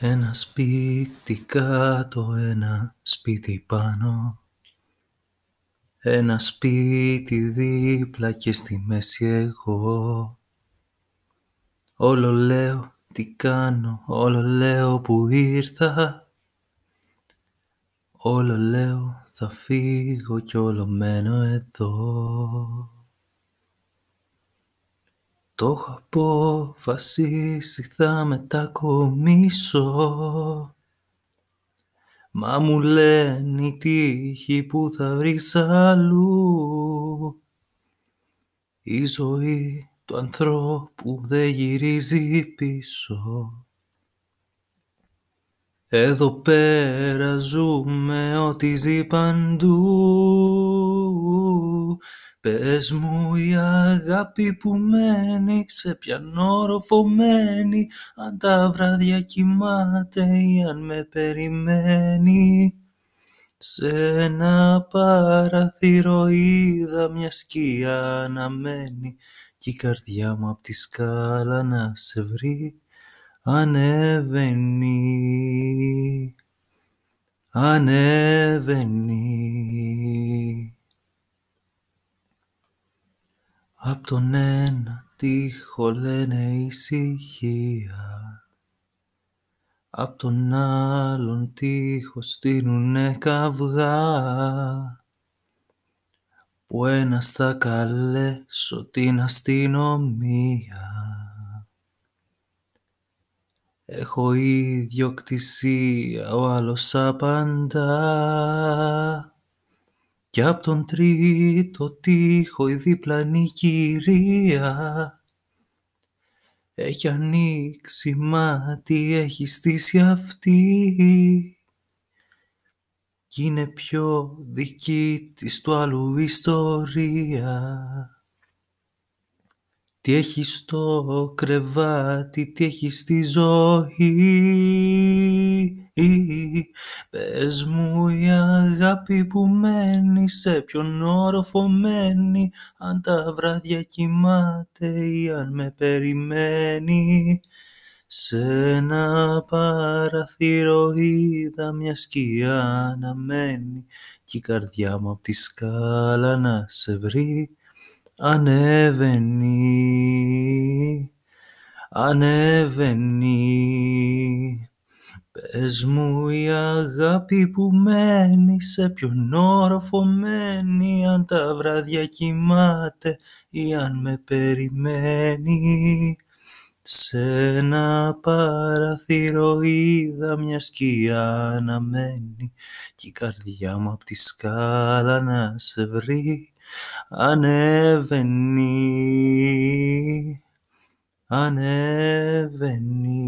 Ένα σπίτι κάτω, ένα σπίτι πάνω. Ένα σπίτι δίπλα και στη μέση εγώ. Όλο λέω τι κάνω, όλο λέω που ήρθα. Όλο λέω θα φύγω κι όλο μένω εδώ το έχω αποφασίσει θα μετακομίσω. Μα μου λένε οι τύχοι που θα βρεις αλλού. Η ζωή του ανθρώπου δεν γυρίζει πίσω Εδώ πέρα ζούμε ό,τι ζει παντού. Πες μου η αγάπη που μένει σε ποιαν όροφο μένει αν τα βράδια κοιμάται ή αν με περιμένει. Σε ένα παραθύρο είδα μια σκιά να μένει κι η καρδιά μου απ' τη σκάλα να σε βρει ανεβαίνει, ανεβαίνει. Απ' τον ένα τοίχο λένε ησυχία. Απ' τον άλλον τοίχο στείλουνε καυγά. Που ένας θα καλέσω την αστυνομία Έχω ιδιοκτησία, ο άλλος απαντά. Κι απ' τον τρίτο τοίχο η διπλανή κυρία έχει ανοίξει μάτι, έχει στήσει αυτή. Κι είναι πιο δική της του άλλου ιστορία. Τι έχει στο κρεβάτι, τι έχει στη ζωή. Πες μου η αγάπη που μένει σε ποιον όροφο μένει Αν τα βράδια κοιμάται ή αν με περιμένει. Σε ένα παραθύρο είδα μια σκιά να μένει κι η καρδιά μου απ' τη σκάλα να σε βρει ανεβαίνει, ανεβαίνει. Πες μου η αγάπη που μένει σε ποιον όροφο μένει αν τα βράδια κοιμάται ή αν με περιμένει. Σε ένα παραθύρο είδα μια σκιά να μένει κι η καρδιά μου απ' τη σκάλα να σε βρει ανεβαίνει, ανεβαίνει.